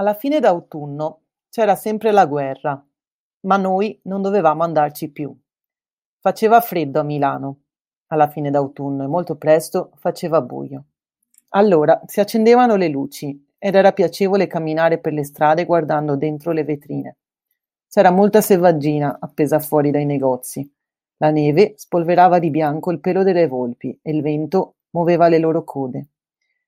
Alla fine d'autunno c'era sempre la guerra, ma noi non dovevamo andarci più. Faceva freddo a Milano alla fine d'autunno e molto presto faceva buio. Allora si accendevano le luci ed era piacevole camminare per le strade guardando dentro le vetrine. C'era molta selvaggina appesa fuori dai negozi. La neve spolverava di bianco il pelo delle volpi e il vento muoveva le loro code.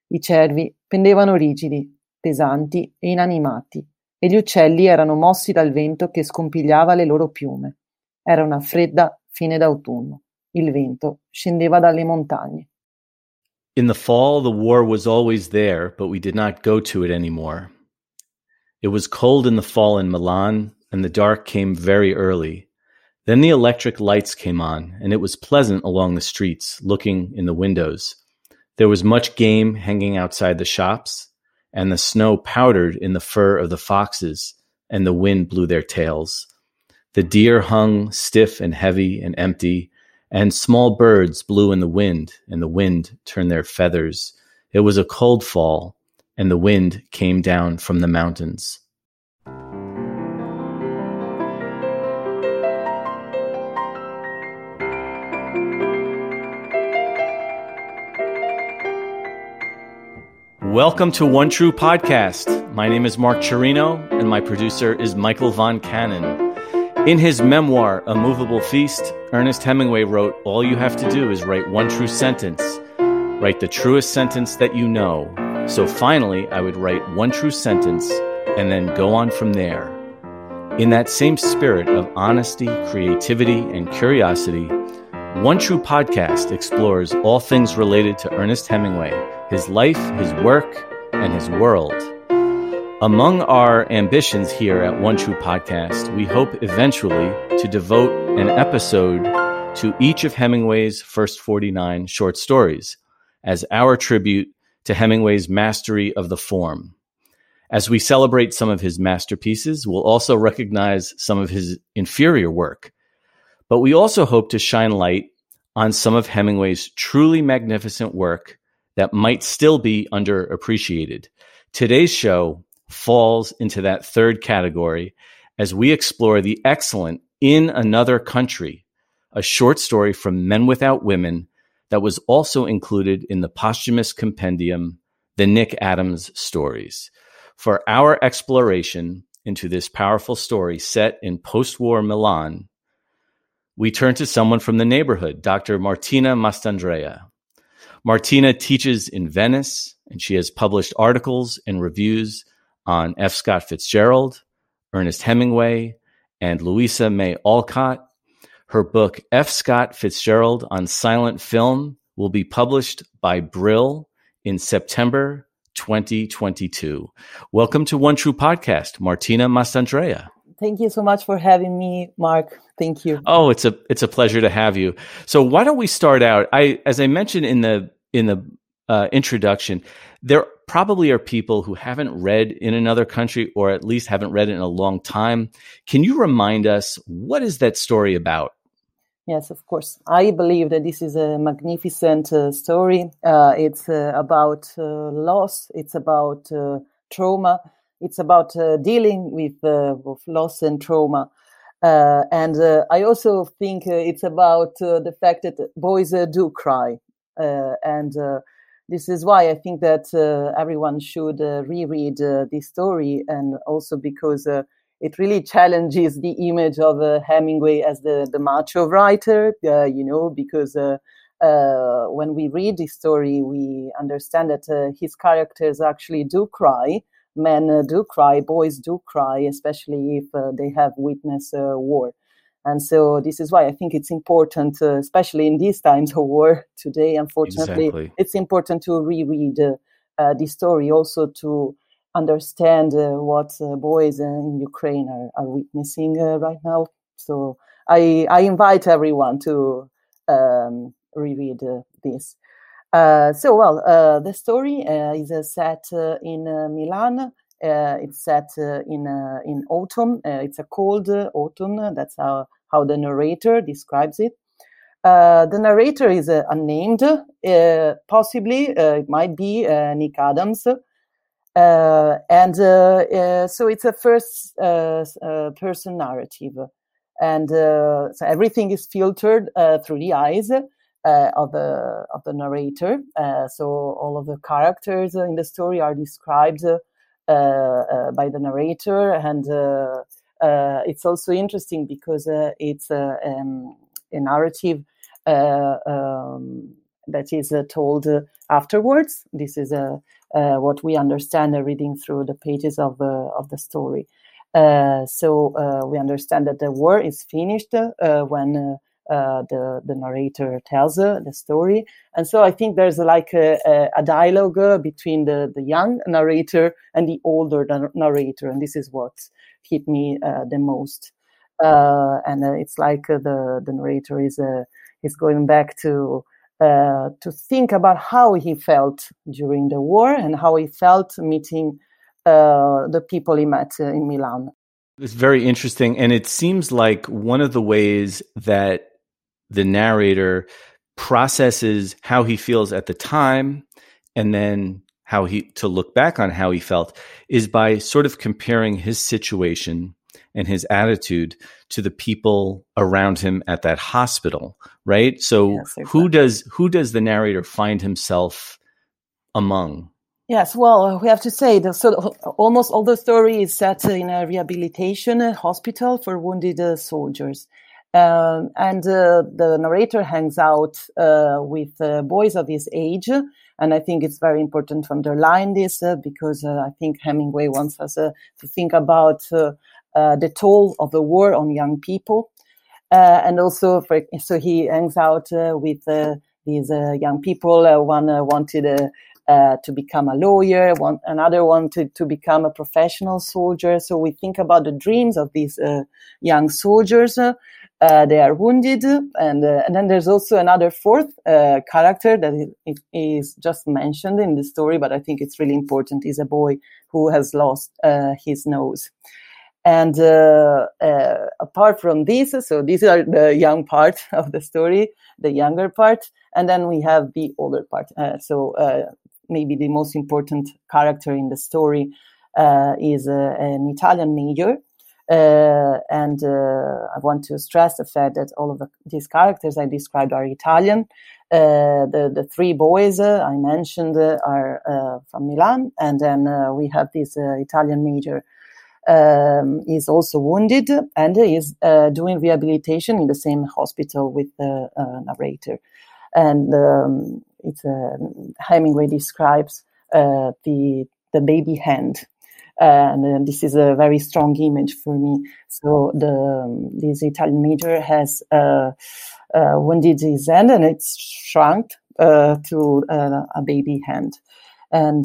I cervi pendevano rigidi, pesanti e inanimati, e gli uccelli erano mossi dal vento che scompigliava le loro piume. Era una fredda fine d'autunno. Il vento scendeva dalle montagne. In the fall, the war was always there, but we did not go to it anymore. It was cold in the fall in Milan, and the dark came very early. Then the electric lights came on, and it was pleasant along the streets, looking in the windows. There was much game hanging outside the shops, and the snow powdered in the fur of the foxes, and the wind blew their tails. The deer hung stiff and heavy and empty, and small birds blew in the wind, and the wind turned their feathers. It was a cold fall, and the wind came down from the mountains. Welcome to One True Podcast. My name is Mark Cirino, and my producer is Michael Von Cannon. In his memoir, A Moveable Feast, Ernest Hemingway wrote, All you have to do is write one true sentence. Write the truest sentence that you know. So finally, I would write one true sentence and then go on from there. In that same spirit of honesty, creativity, and curiosity, One True Podcast explores all things related to Ernest Hemingway his life, his work, and his world. Among our ambitions here at One True Podcast, we hope eventually to devote an episode to each of Hemingway's first 49 short stories as our tribute to Hemingway's mastery of the form. As we celebrate some of his masterpieces, we'll also recognize some of his inferior work. But we also hope to shine light on some of Hemingway's truly magnificent work that might still be underappreciated. Today's show falls into that third category as we explore the excellent In Another Country, a short story from Men Without Women that was also included in the posthumous compendium, The Nick Adams Stories. For our exploration into this powerful story set in post war Milan, we turn to someone from the neighborhood, Dr. Martina Mastandrea. Martina teaches in Venice, and she has published articles and reviews on F. Scott Fitzgerald, Ernest Hemingway, and Louisa May Alcott. Her book, F. Scott Fitzgerald on Silent Film, will be published by Brill in September 2022. Welcome to One True Podcast, Martina Mastandrea. Thank you so much for having me, Mark. Thank you. Oh, it's a it's a pleasure to have you. So why don't we start out? I as I mentioned in the in the uh, introduction, there probably are people who haven't read in another country or at least haven't read it in a long time. Can you remind us what is that story about? Yes, of course. I believe that this is a magnificent uh, story. Uh, it's uh, about uh, loss. It's about uh, trauma it's about uh, dealing with, uh, with, loss and trauma. Uh, and uh, I also think uh, it's about uh, the fact that boys do cry. and this is why I think that everyone should reread this story, and also because it really challenges the image of Hemingway as the, the macho writer, you know, because when we read this story, we understand that his characters actually do cry men uh, do cry, boys do cry, especially if uh, they have witnessed uh, war. And so this is why I think it's important, uh, especially in these times of war today. Unfortunately, exactly. it's important to reread uh, uh, the story, also to understand what boys in Ukraine are, are witnessing right now. So I, I invite everyone to um, reread this. Uh, so, well, uh, the story uh, is uh, set uh, in Milan. it's set in in autumn. it's a cold autumn. That's how, how the narrator describes it. the narrator is unnamed. possibly, it might be Nick Adams. Uh, and uh, uh, so it's a first person narrative. And so everything is filtered through the eyes Uh, of the of the narrator. Uh, so all of the characters in the story are described uh, by the narrator, and it's also interesting because it's um, a narrative um, that is uh, told uh, afterwards. This is uh, what we understand reading through the pages of the of the story. so we understand that the war is finished when. Uh, the the narrator tells uh, the story, and so I think there's like a, a dialogue uh, between the the young narrator and the older narrator, and this is what hit me the most. and it's like the the narrator is is going back to uh, to think about how he felt during the war and how he felt meeting uh, the people he met uh, in Milan. It's very interesting. And it seems like one of the ways that the narrator processes how he feels at the time and then how he to look back on how he felt is by sort of comparing his situation and his attitude to the people around him at that hospital, right? So yes, exactly. who does who does the narrator find himself among? Yes, well, uh, we have to say that so uh, almost all the story is set in a rehabilitation uh, hospital for wounded uh, soldiers. Um, and uh, the narrator hangs out uh, with uh, boys of his age. And I think it's very important to underline this uh, because uh, I think Hemingway wants us to think about uh, the toll of the war on young people. Uh, and also, for, so he hangs out uh, with these young people. one wanted uh, to become a lawyer, one, another wanted to become a professional soldier. So we think about the dreams of these uh, young soldiers. Uh, they are wounded, and, and then there's also another fourth character that is, just mentioned in the story, but I think it's really important. Is a boy who has lost his nose. And uh, uh, apart from this, so these are the young part of the story, the younger part, and then we have the older part. Uh, so uh, maybe the most important character in the story uh, is uh, an Italian major. And I want to stress the fact that all of the, these characters I described are Italian. the the three boys I mentioned are from Milan, and then we have this Italian major um, is also wounded and is uh, doing rehabilitation in the same hospital with the uh, narrator. And um, it's uh, Hemingway describes uh, the the baby hand, and uh, this is a very strong image for me. So the um, this Italian major has uh, wounded his hand, and it's shrunk to a baby hand, and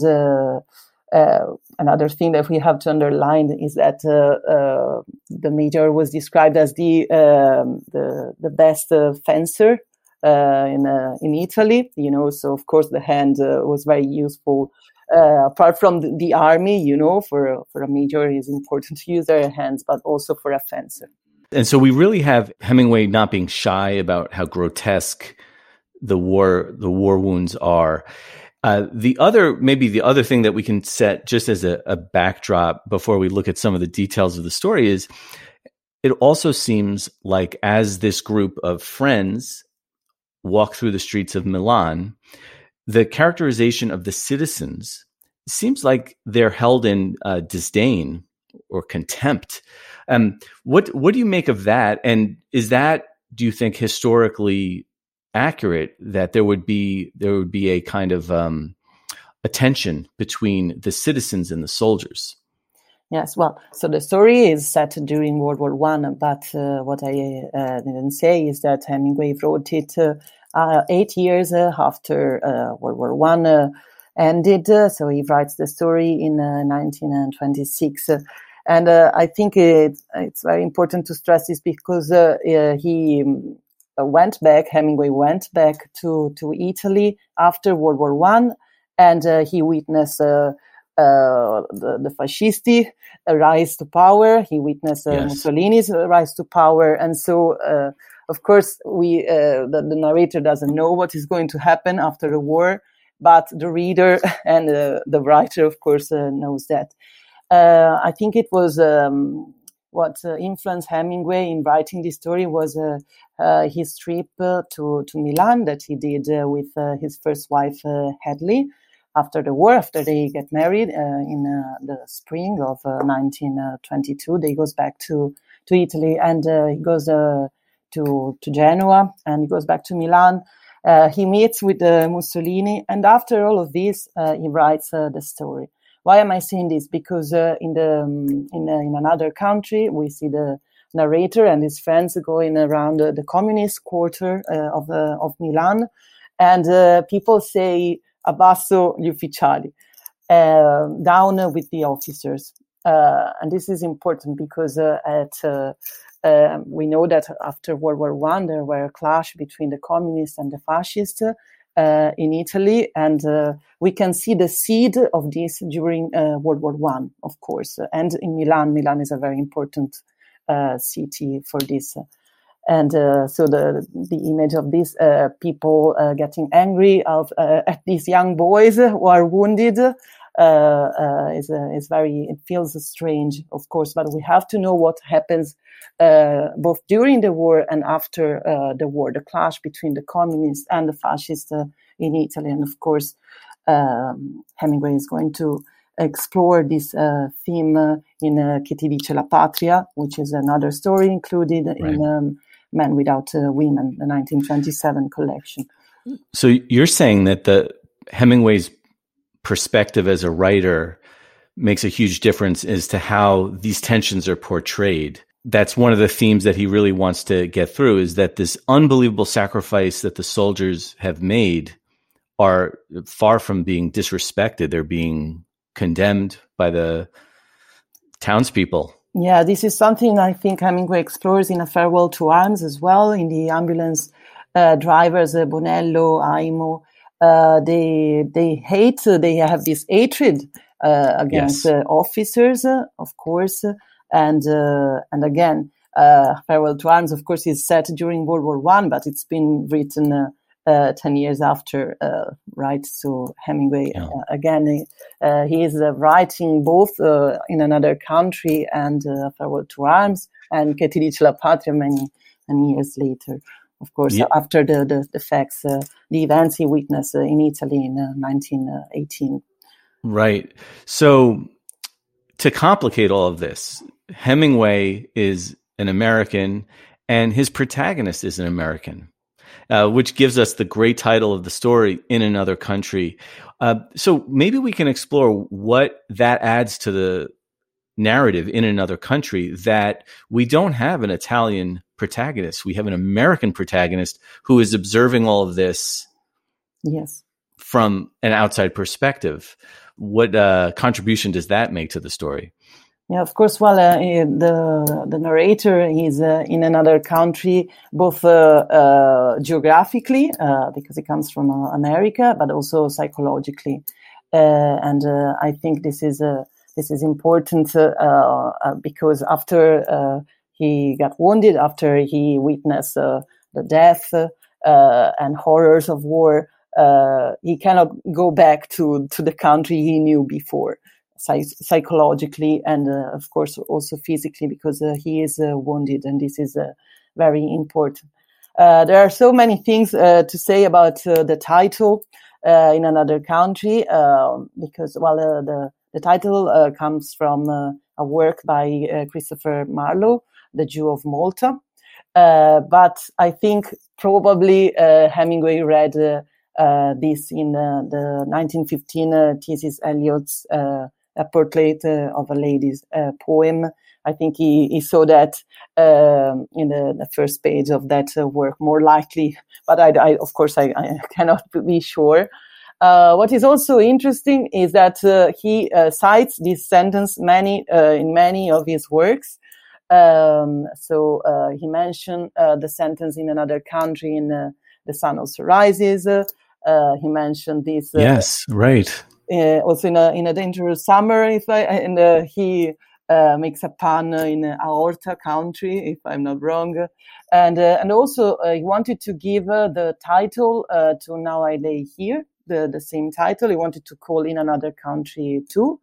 uh, another thing that we have to underline is that uh, uh, the major was described as the um, the, the best uh, fencer uh, in uh, in Italy. You know, so of course the hand was very useful. Apart from the, the, army, you know, for for a major, it's important to use their hands, but also for fencer. And so we really have Hemingway not being shy about how grotesque the war the war wounds are uh, the other, maybe the other thing that we can set just as a, a backdrop before we look at some of the details of the story is it also seems like as this group of friends walk through the streets of Milan, the characterization of the citizens seems like they're held in uh, disdain or contempt. Um, what what do you make of that? And is that do you think historically accurate that there would be there would be a kind of um, a tension between the citizens and the soldiers. Yes, well, so the story is set during World War One, but uh, what I uh, didn't say is that Hemingway wrote it uh, eight years uh, after uh, World War One ended. so he writes the story in 1926. and I think it, it's very important to stress this because he um, uh, went back, Hemingway went back to, to Italy after World War One, and uh, he witnessed uh, uh, the, the fascisti rise to power. He witnessed uh, yes. Mussolini's rise to power, and so uh, of course we the, the, narrator doesn't know what is going to happen after the war. but the reader and uh, the writer, of course, uh, knows that. Uh, I think it was um, what uh, influenced Hemingway in writing this story was his trip to to Milan that he did with his first wife, Hadley after the war, after they get married uh, in uh, the spring of 1922, uh, they goes back to to Italy and he goes to to Genoa and he goes back to Milan. he meets with Mussolini, and after all of this, he writes the story. Why am I saying this? Because in the um, in in another country, we see the narrator and his friends going around uh, the communist quarter uh, of uh, of Milan, and people say abbasso gli ufficiali, uh, down with the officers. Uh, and this is important because uh, at uh, um, we know that after World War One there were a clash between the communists and the fascists uh, in Italy, and uh, we can see the seed of this during World War One, of course, and in Milan. Milan is a very important city for this and uh, so the the image of these uh, people uh, getting angry of, uh, at these young boys who are wounded uh, uh, is is very it feels strange, of course. But we have to know what happens both during the war and after the war, the clash between the communists and the fascists in Italy, and of course, um, Hemingway is going to explore this uh, theme uh, in uh, Che ti dice la patria, which is another story included right. in um, Men Without uh, Women, the 1927 collection. So you're saying that the Hemingway's perspective as a writer makes a huge difference as to how these tensions are portrayed. That's one of the themes that he really wants to get through is that this unbelievable sacrifice that the soldiers have made are far from being disrespected. They're being condemned by the townspeople yeah, this is something I think Hemingway explores in A Farewell to Arms as well, in the ambulance uh, drivers, uh, Bonello, Aymo. Uh, they they hate, they have this hatred uh, against yes. Uh, officers, uh, of course, and and again, Farewell to Arms, of course, is set during World War One, but it's been written uh, 10 years after, uh, right? So Hemingway, yeah. uh, again, uh, he is uh, writing both uh, in another country and Farewell to Arms and ti dice la patria many, many years later. Of course, yeah. after the, the, the facts, the events he witnessed in Italy in 1918. Right. So to complicate all of this, Hemingway is an American and his protagonist is an American uh, which gives us the great title of the story in another country. Uh, so maybe we can explore what that adds to the narrative in another country that we don't have an Italian protagonist. We have an American protagonist who is observing all of this. Yes. From an outside perspective. What uh, contribution does that make to the story? Yeah, of course. Well, uh, eh, the the narrator is uh, in another country, both uh, uh geographically uh, because he comes from uh, America, but also psychologically. and I think this is this is important because after he got wounded, after he witnessed the death and horrors of war, he cannot go back to to the country he knew before psychologically and uh, of course also physically because uh, he is uh, wounded and this is uh, very important. Uh, there are so many things uh, to say about the title in another country um, because well the, the title comes from a work by christopher marlowe the jew of malta but i think probably hemingway read this in the 1915 T.S. Eliot's a portrait uh, of a lady's uh, poem. I think he, he saw that um, in the, the, first page of that uh, work more likely, but I, I of course I, I, cannot be sure. Uh, what is also interesting is that uh, he uh, cites this sentence many in many of his works. Um, so uh, he mentioned uh, the sentence in another country in uh, "The Sun Also Rises." he mentioned this. yes, right uh, also in a in a dangerous summer. If I and uh, he uh, makes a pun in Aorta country, if I'm not wrong, and and also he wanted to give the title to Now I Lay Here the, the same title. He wanted to call in another country too.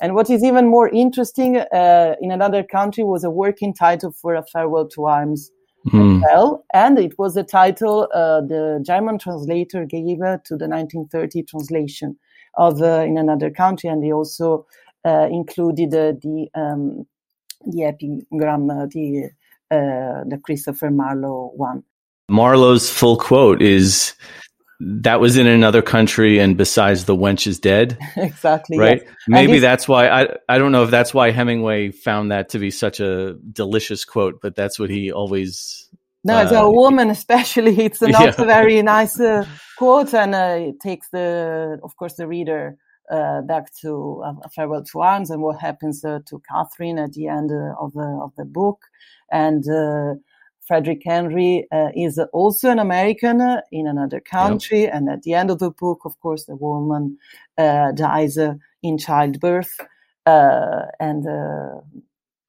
And what is even more interesting, uh, in another country was a working title for a farewell to arms mm. well. And it was a title uh, the German translator gave uh, to the 1930 translation of uh, in another country. And he also uh, included uh, the, um, the epigram, the, the Christopher Marlowe one. Marlowe's full quote is that was in another country and besides the wench is dead exactly right yes. maybe that's why i i don't know if that's why hemingway found that to be such a delicious quote but that's what he always no uh, as a woman especially it's not yeah. a very nice uh, quote and uh, it takes the of course the reader uh, back to a farewell to arms and what happens uh, to catherine at the end uh, of the of the book and Frederick Henry uh, is also an American uh, in another country. Yep. And at the end of the book, of course, the woman uh, dies uh, in childbirth. Uh, and uh,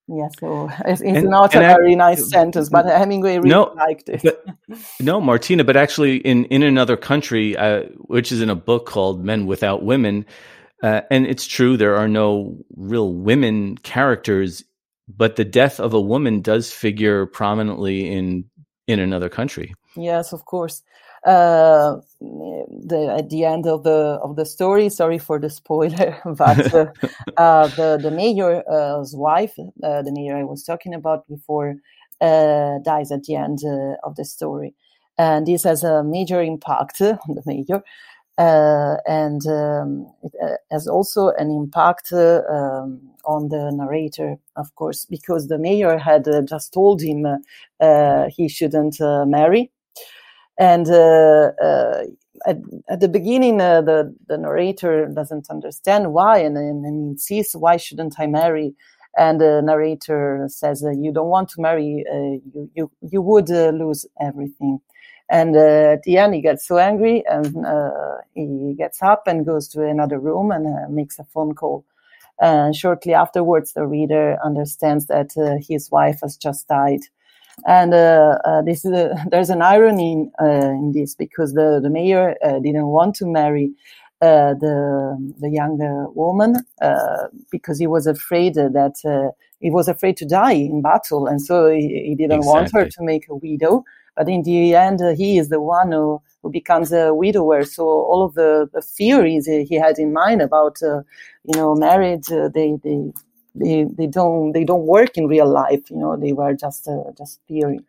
yeah, so it's, it's and, not and a I, very nice sentence, but Hemingway really no, liked it. But, no, Martina, but actually in, in another country, which is in a book called Men Without Women, and it's true, there are no real women characters but the death of a woman does figure prominently in in another country. Yes, of course. Uh, the, at the end of the of the story, sorry for the spoiler, but uh, uh, the the mayor's wife, uh, the mayor I was talking about before, uh, dies at the end uh, of the story, and this has a major impact on the mayor. And um, it has also an impact um, on the narrator, of course, because the mayor had uh, just told him uh, uh he shouldn't uh, marry. And uh, at, at, the beginning, the, the narrator doesn't understand why and, and, and, insists, why shouldn't I marry? And the narrator says, you don't want to marry, you, you, you would lose everything. And uh, at the end, he gets so angry and uh, he gets up and goes to another room and uh, makes a phone call and shortly afterwards, the reader understands that uh, his wife has just died. And uh, uh, this is a, there's an irony in, uh, in, this because the, the mayor uh, didn't want to marry uh, the the younger woman because he was afraid that he was afraid to die in battle, and so he, he didn't exactly. want her to make a widow. But in the end, he is the one who who becomes a widower. So all of the, the theories he had in mind about, uh, you know, marriage, uh, they, they, they, they don't, they don't work in real life. You know, they were just, uh, just theory.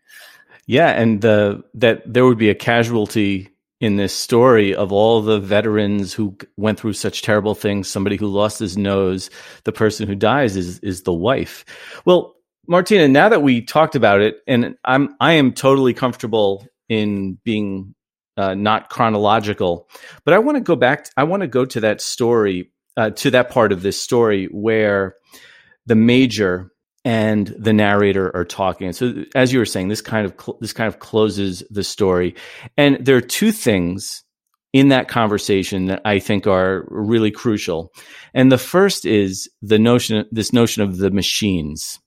Yeah. And the, that there would be a casualty in this story of all the veterans who went through such terrible things. Somebody who lost his nose, the person who dies is, is the wife. Well, Martina, now that we talked about it, and I'm I am totally comfortable in being uh, not chronological. But I want to go back. To, I want to go to that story, uh, to that part of this story where the major and the narrator are talking. So, as you were saying, this kind of cl- this kind of closes the story. And there are two things in that conversation that I think are really crucial. And the first is the notion, this notion of the machines.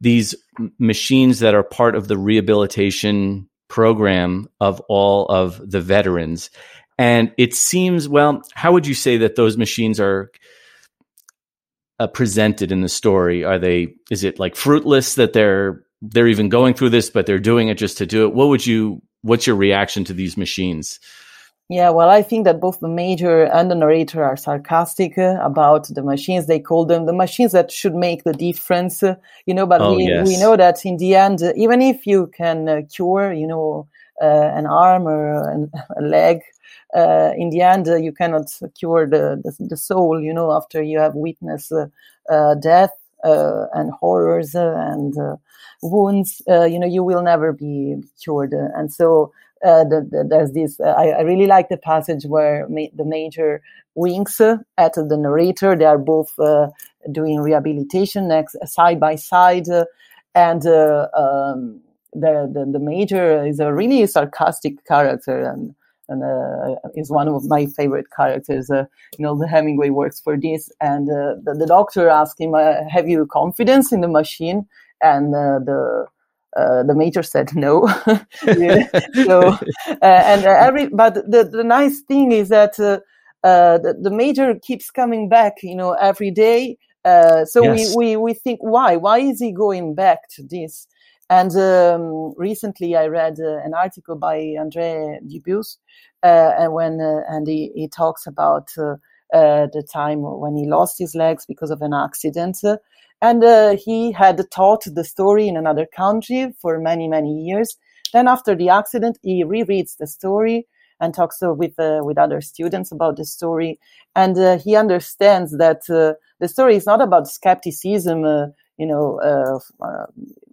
These machines that are part of the rehabilitation program of all of the veterans. And it seems, well, how would you say that those machines are uh, presented in the story? Are they, is it like fruitless that they're, they're even going through this, but they're doing it just to do it? What would you, what's your reaction to these machines? Yeah, well, I think that both the major and the narrator are sarcastic uh, about the machines. They call them the machines that should make the difference, uh, you know. But oh, we, yes. we know that in the end, uh, even if you can uh, cure, you know, uh, an arm or an, a leg, uh, in the end, you cannot cure the, the, the soul. You know, after you have witnessed death and horrors and wounds, you know, you will never be cured. And so uh, the, the, there's this. Uh, I, I, really like the passage where ma- the major winks at the narrator. They are both uh, doing rehabilitation next side by side, uh, and uh, um, the, the, the major is a really sarcastic character and. And uh, is one of my favorite characters. you know, the Hemingway works for this, and the, the doctor asks him, "Have you confidence in the machine?" And the uh, the major said no. so, uh, and every, but the, the nice thing is that uh, uh, the, the, major keeps coming back, you know, every day. Uh, so yes. we, we, we think, why? Why is he going back to this? And um, recently I read an article by André Dubus, and when, and he, he talks about the time when he lost his legs because of an accident and uh, he had taught the story in another country for many, many years. Then after the accident, he rereads the story and talks uh, with uh, with other students about the story, and uh, he understands that uh, the story is not about skepticism, uh, you know,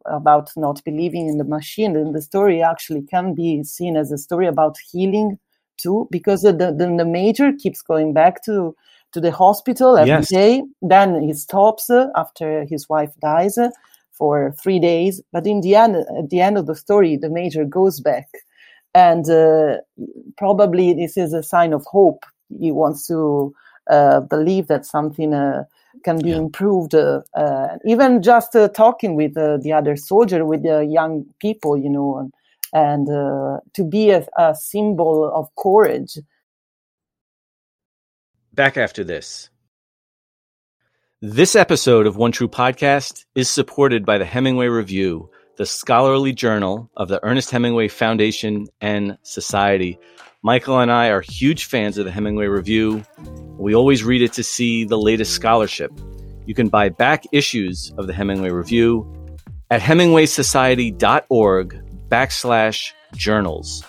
about not believing in the machine. And the story actually can be seen as a story about healing too, because the, the, the major keeps going back to to the hospital every yes. day. Then he stops uh, after his wife dies uh, for three days. But in the end, at the end of the story, the major goes back, and uh, probably this is a sign of hope. He wants to uh, believe that something uh, can be yeah. improved. Uh, even just talking with the other soldier, with the young people, you know, and, and to be a, a symbol of courage Back after this. This episode of One True Podcast is supported by the Hemingway Review, the scholarly journal of the Ernest Hemingway Foundation and Society. Michael and I are huge fans of the Hemingway Review. We always read it to see the latest scholarship. You can buy back issues of the Hemingway Review at hemingwaysociety.org backslash journals.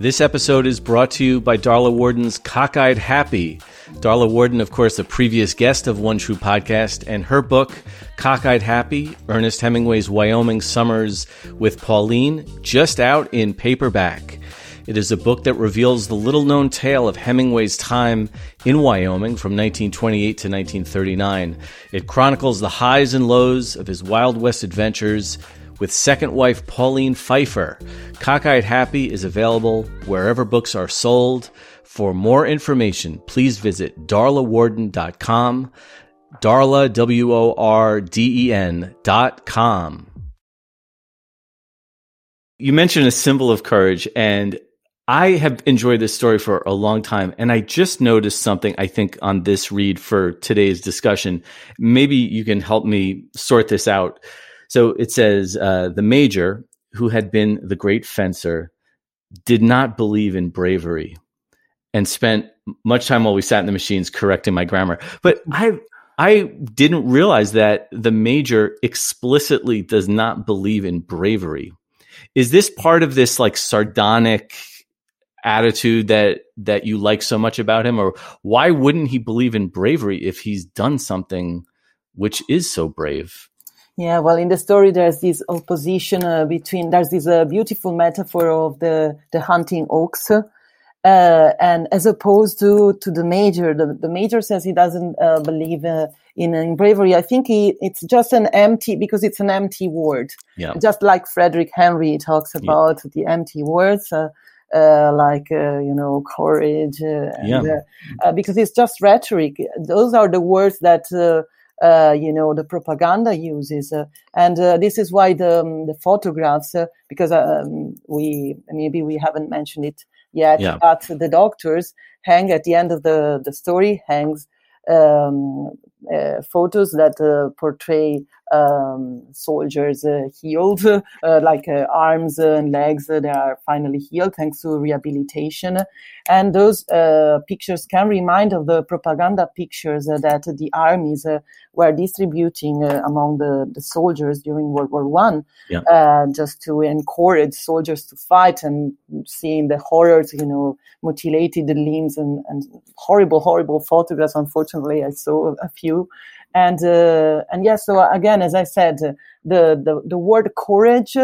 This episode is brought to you by Darla Worden's Cockeyed Happy. Darla Worden, of course, a previous guest of One True Podcast, and her book, Cockeyed Happy Ernest Hemingway's Wyoming Summers with Pauline, just out in paperback. It is a book that reveals the little known tale of Hemingway's time in Wyoming from 1928 to 1939. It chronicles the highs and lows of his Wild West adventures with second wife Pauline Pfeiffer. Cockeyed Happy is available wherever books are sold. For more information, please visit darlaworden.com. Darla, W O R D E N dot com. You mentioned a symbol of courage, and I have enjoyed this story for a long time. And I just noticed something, I think, on this read for today's discussion. Maybe you can help me sort this out. So it says uh, the major, who had been the great fencer, did not believe in bravery and spent much time while we sat in the machines correcting my grammar. But I I didn't realize that the major explicitly does not believe in bravery. Is this part of this like sardonic attitude that that you like so much about him or why wouldn't he believe in bravery if he's done something which is so brave? Yeah, well, in the story, there's this opposition uh, between, there's this uh, beautiful metaphor of the, the hunting oaks. Uh, and as opposed to, to the major, the, the major says he doesn't uh, believe uh, in, in bravery. I think he, it's just an empty, because it's an empty word. Yeah. Just like Frederick Henry talks about yeah. the empty words. Uh, like you know courage and, yeah. because it's just rhetoric those are the words that uh, you know the propaganda uses uh, and uh, this is why the um, the photographs uh, because um, we maybe we haven't mentioned it yet yeah. but the doctors hang at the end of the the story hangs um, uh, photos that uh, portray um, soldiers uh, healed, uh, like uh, arms and legs that are finally healed thanks to rehabilitation. And those pictures can remind of the propaganda pictures that the armies were distributing among the, the soldiers during World War One, yeah. just to encourage soldiers to fight and seeing the horrors, you know, mutilated limbs and, and horrible, horrible photographs. Unfortunately, I saw a few and uh, and yes, yeah, so again, as I said, the the the word courage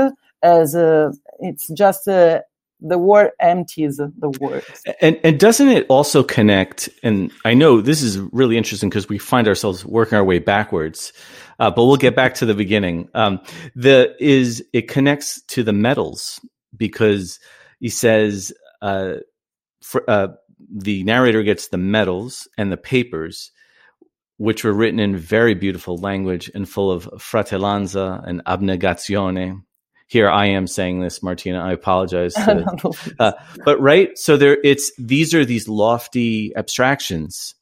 as a, it's just a, the word empties the word. And and doesn't it also connect? And I know this is really interesting because we find ourselves working our way backwards. Uh, but we'll get back to the beginning. Um, the is it connects to the medals because he says uh, for, uh, the narrator gets the medals and the papers, which were written in very beautiful language and full of fratellanza and abnegazione. Here I am saying this, Martina. I apologize. Uh, but right, so there, it's these are these lofty abstractions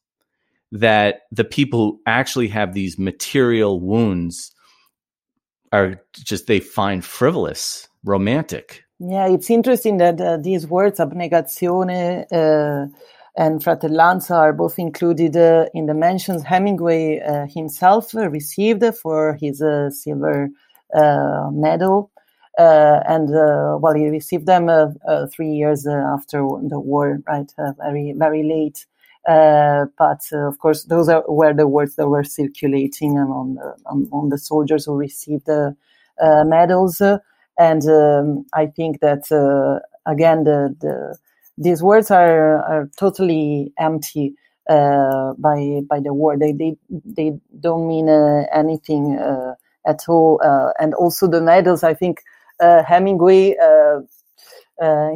that the people who actually have these material wounds are just they find frivolous, romantic. Yeah, it's interesting that uh, these words abnegazione uh, and fratellanza are both included uh, in the mentions Hemingway uh, himself received for his uh, silver uh, medal. and well, he received them three years after the war, right? very, very late. Uh, but uh, of course, those are, were the words that were circulating among the, among the soldiers who received the uh, medals. and um, I think that again, the, the these words are are totally empty uh, by by the war. They they they don't mean uh, anything uh, at all. and also the medals. I think Hemingway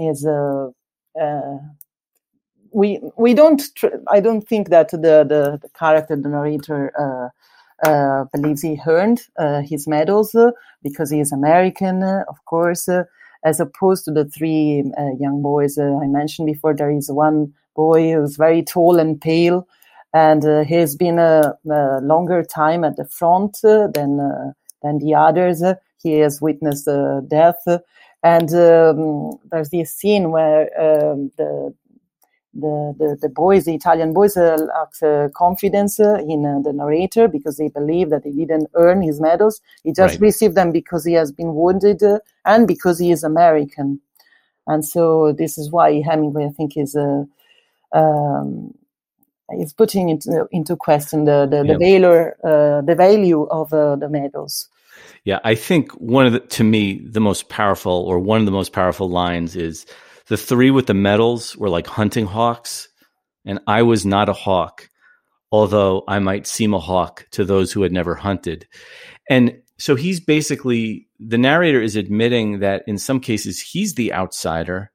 is we we don't tr- i don't think that the the, the character the narrator uh, uh, believes he earned uh, his medals uh, because he is american uh, of course uh, as opposed to the three uh, young boys uh, i mentioned before there is one boy who's very tall and pale and uh, he's been a, a, longer time at the front than than the others. He has witnessed death. And um, there's this scene where um, the the, the, the boys, the Italian boys, uh, lack uh, confidence uh, in uh, the narrator because they believe that he didn't earn his medals. He just right. received them because he has been wounded uh, and because he is American. And so this is why Hemingway, I think, is uh, um, is putting into into question the the, the value the value of the medals. Yeah, I think one of the to me the most powerful or one of the most powerful lines is the three with the medals were like hunting hawks, and I was not a hawk, although I might seem a hawk to those who had never hunted. And so he's basically the narrator is admitting that in some cases he's the outsider,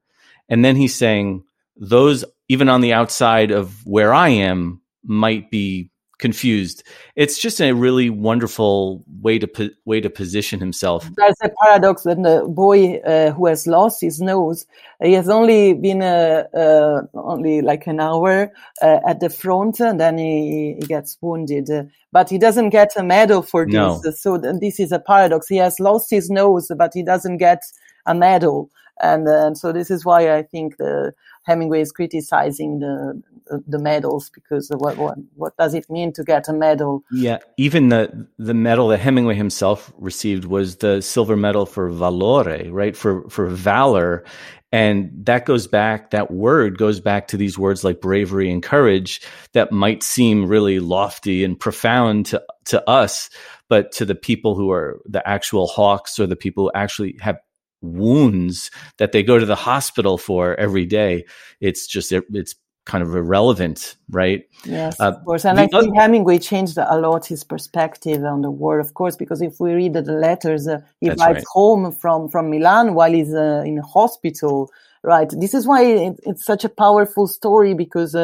and then he's saying those even on the outside of where I am might be confused. It's just a really wonderful way to po- way to position himself. There's a paradox that the boy uh, who has lost his nose, he has only been uh, uh, only like an hour uh, at the front, and then he, he gets wounded. but he doesn't get a medal for this. No. So this is a paradox. He has lost his nose, but he doesn't get a medal. And, so this is why I think the Hemingway is criticizing the the medals because what, what what does it mean to get a medal? Yeah, even the the medal that Hemingway himself received was the silver medal for valore, right? For for valor, and that goes back. That word goes back to these words like bravery and courage that might seem really lofty and profound to to us, but to the people who are the actual hawks or the people who actually have wounds that they go to the hospital for every day. It's just it's kind of irrelevant, right? Yes, uh, of course. And I think Hemingway changed a lot his perspective on the war, of course, because if we read the letters, uh, he writes right. home from from Milan while he's uh, in hospital. Right. This is why it, it's such a powerful story because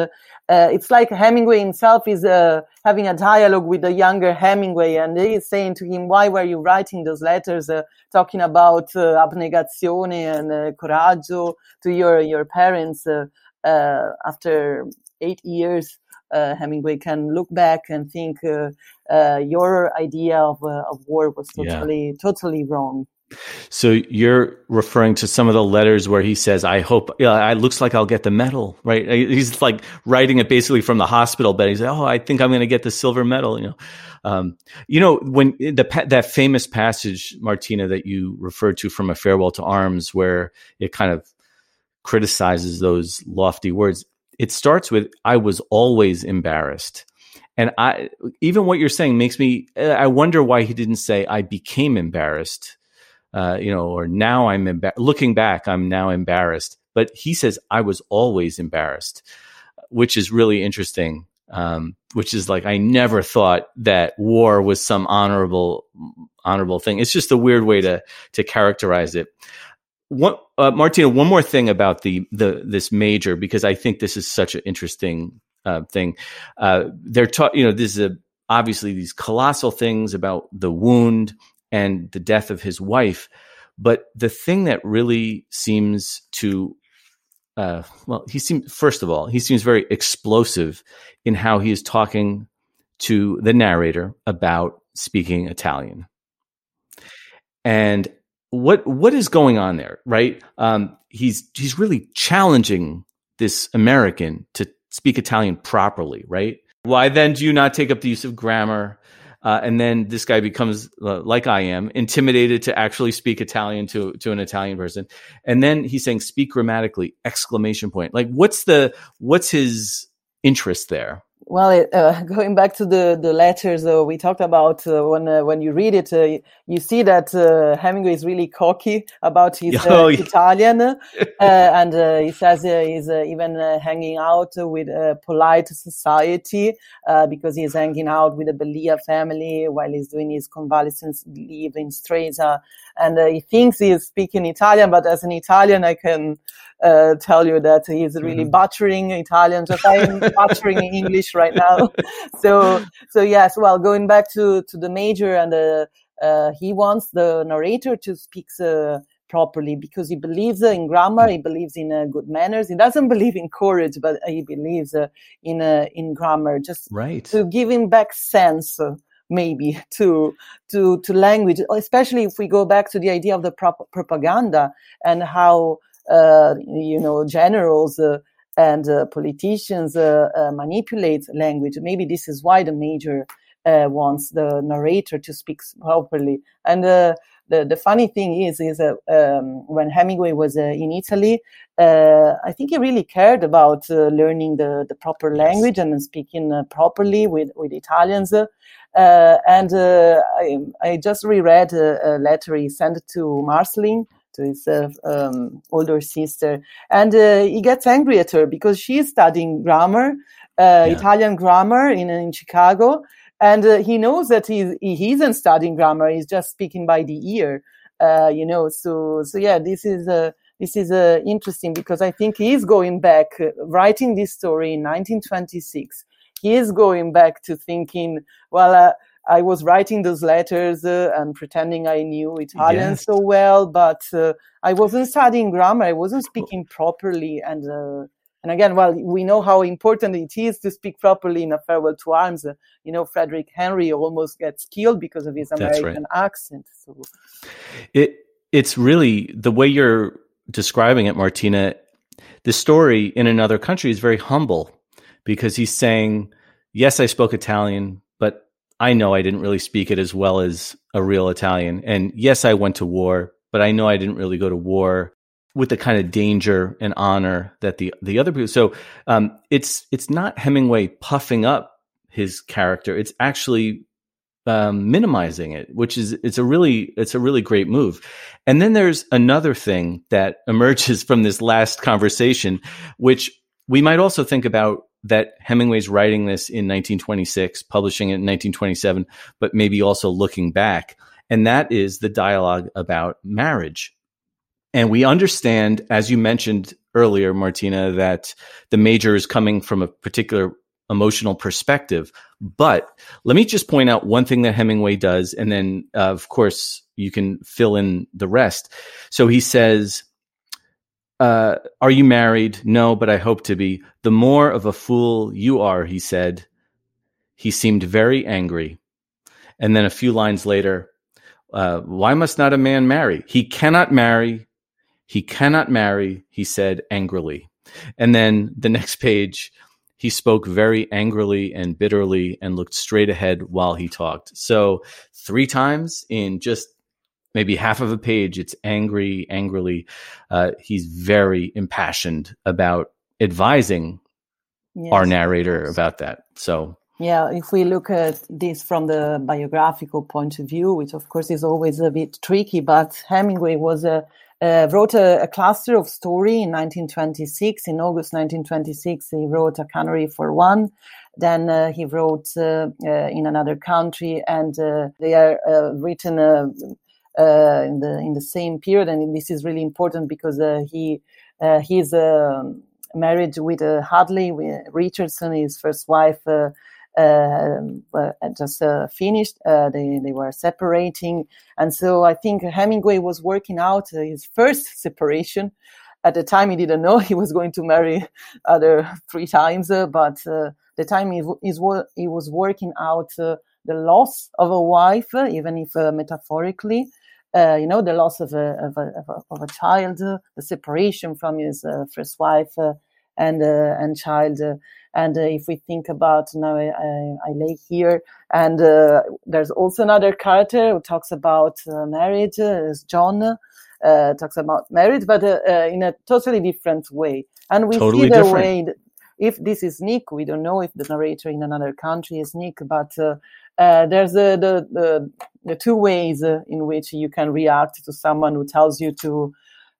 uh, it's like Hemingway himself is uh, having a dialogue with the younger Hemingway, and he is saying to him, "Why were you writing those letters, uh, talking about uh, abnegazione and uh, coraggio to your your parents?" Uh, after eight years, Hemingway can look back and think your idea of of war was totally yeah. totally wrong. So you're referring to some of the letters where he says, "I hope yeah, it looks like I'll get the medal." Right? He's like writing it basically from the hospital bed. He's like, "Oh, I think I'm going to get the silver medal." You know, um, you know when the that famous passage, Martina, that you referred to from a farewell to arms, where it kind of criticizes those lofty words. It starts with, "I was always embarrassed." And I, even what you're saying makes me. I wonder why he didn't say, "I became embarrassed." Uh, you know, or now I'm looking back, I'm now embarrassed. But he says, I was always embarrassed, which is really interesting. Um, which is like, I never thought that war was some honorable, honorable thing. It's just a weird way to, to characterize it. One, uh, Martina, one more thing about the, the, this major, because I think this is such an interesting, uh, thing. Uh, they're taught, you know, this is a, obviously these colossal things about the wound and the death of his wife. But the thing that really seems to, uh, well, he seems, first of all, he seems very explosive in how he is talking to the narrator about speaking Italian. And what what is going on there, right? Um, he's he's really challenging this American to speak Italian properly, right? Why then do you not take up the use of grammar? Uh, and then this guy becomes uh, like I am, intimidated to actually speak Italian to to an Italian person. And then he's saying, "Speak grammatically!" Exclamation point. Like, what's the what's his interest there? Well, uh, going back to the the letters uh, we talked about, uh, when uh, when you read it, uh, you see that uh, Hemingway is really cocky about his Oh, yeah. Italian, and he says he's even hanging out with polite society because he's hanging out with the Bellia family while he's doing his convalescence leave in Stresa, and he thinks he's speaking Italian, but as an Italian, I can uh, tell you that he's really Mhm. butchering Italian, just I'm butchering English right now. So, so yes, well, going back to, to the major and uh, uh, he wants the narrator to speak uh, properly because he believes in grammar, he believes in uh, good manners. He doesn't believe in courage, but he believes uh, in uh, in grammar, just Right. to give him back sense. uh, Maybe to to to language, especially if we go back to the idea of the prop- propaganda and how you know generals uh, and uh, politicians uh, uh, manipulate language. Maybe this is why the major uh, wants the narrator to speak properly. And uh, the the funny thing is, is uh, um, when Hemingway was uh, in Italy, uh, I think he really cared about uh, learning the the proper language and speaking uh, properly with with Italians. Uh, and uh, I, I just reread a, a letter he sent to Marcelline, to his uh, um, older sister, and uh, he gets angry at her because she's studying grammar, uh, Yeah. Italian grammar in in Chicago, and uh, he knows that he he isn't studying grammar; he's just speaking by the ear, uh, you know. So so yeah, this is uh, this is uh, interesting because I think he is going back, uh, writing this story in 1926. He is going back to thinking, well. Uh, I was writing those letters uh, and pretending I knew Italian Yes. so well, but uh, I wasn't studying grammar. I wasn't speaking properly. And uh, and again, well, we know how important it is to speak properly in a farewell to arms. Uh, you know, Frederick Henry almost gets killed because of his That's right. American accent. So It it's really the way you're describing it, Martina. The story in another country is very humble because he's saying, "Yes, I spoke Italian, I know I didn't really speak it as well as a real Italian. And yes, I went to war, but I know I didn't really go to war with the kind of danger and honor that the the other people. So um, it's it's not Hemingway puffing up his character. It's actually um, minimizing it, which is it's a really it's a really great move. And then there's another thing that emerges from this last conversation, which we might also think about that Hemingway's writing this in 1926, publishing it in 1927, but maybe also looking back, and that is the dialogue about marriage. And we understand, as you mentioned earlier, Martina, that the major is coming from a particular emotional perspective. But let me just point out one thing that Hemingway does, and then, uh, of course, you can fill in the rest. So he says, uh, Are you married? No, but I hope to be. The more of a fool you are, he said. He seemed very angry. And then a few lines later, uh, Why must not a man marry? He cannot marry. He cannot marry, he said angrily. And then the next page, he spoke very angrily and bitterly and looked straight ahead while he talked. So, three times in just maybe half of a page, it's angry, angrily. Uh, he's very impassioned about advising yes. our narrator about that. So, Yeah, if we look at this from the biographical point of view, which of course is always a bit tricky, but Hemingway was a uh, wrote a, a, cluster of story in 1926. In August 1926, he wrote A Canary for One. Then uh, he wrote uh, in another country, and uh, they are uh, written uh, in the in the same period. And this is really important because he he's married with Hadley with Richardson, his first wife. um, just uh, finished. Uh, they they were separating, and so I think Hemingway was working out his first separation. At the time, he didn't know he was going to marry other three times, uh, but uh, the time he, he was working out uh, the loss of a wife, even if metaphorically. Uh, you know, the loss of a, of a, of a, of a child, uh, the separation from his uh, first wife and and child. And uh, if we think about now, I, I, I lay here, and uh, there's also another character who talks about uh, marriage. is John talks about marriage, but in a totally different way. And we totally see the different. way. That, if this is Nick, we don't know if the narrator in another country is Nick, but uh, uh, there's the, the, the, the, two ways uh, in which you can react to someone who tells you to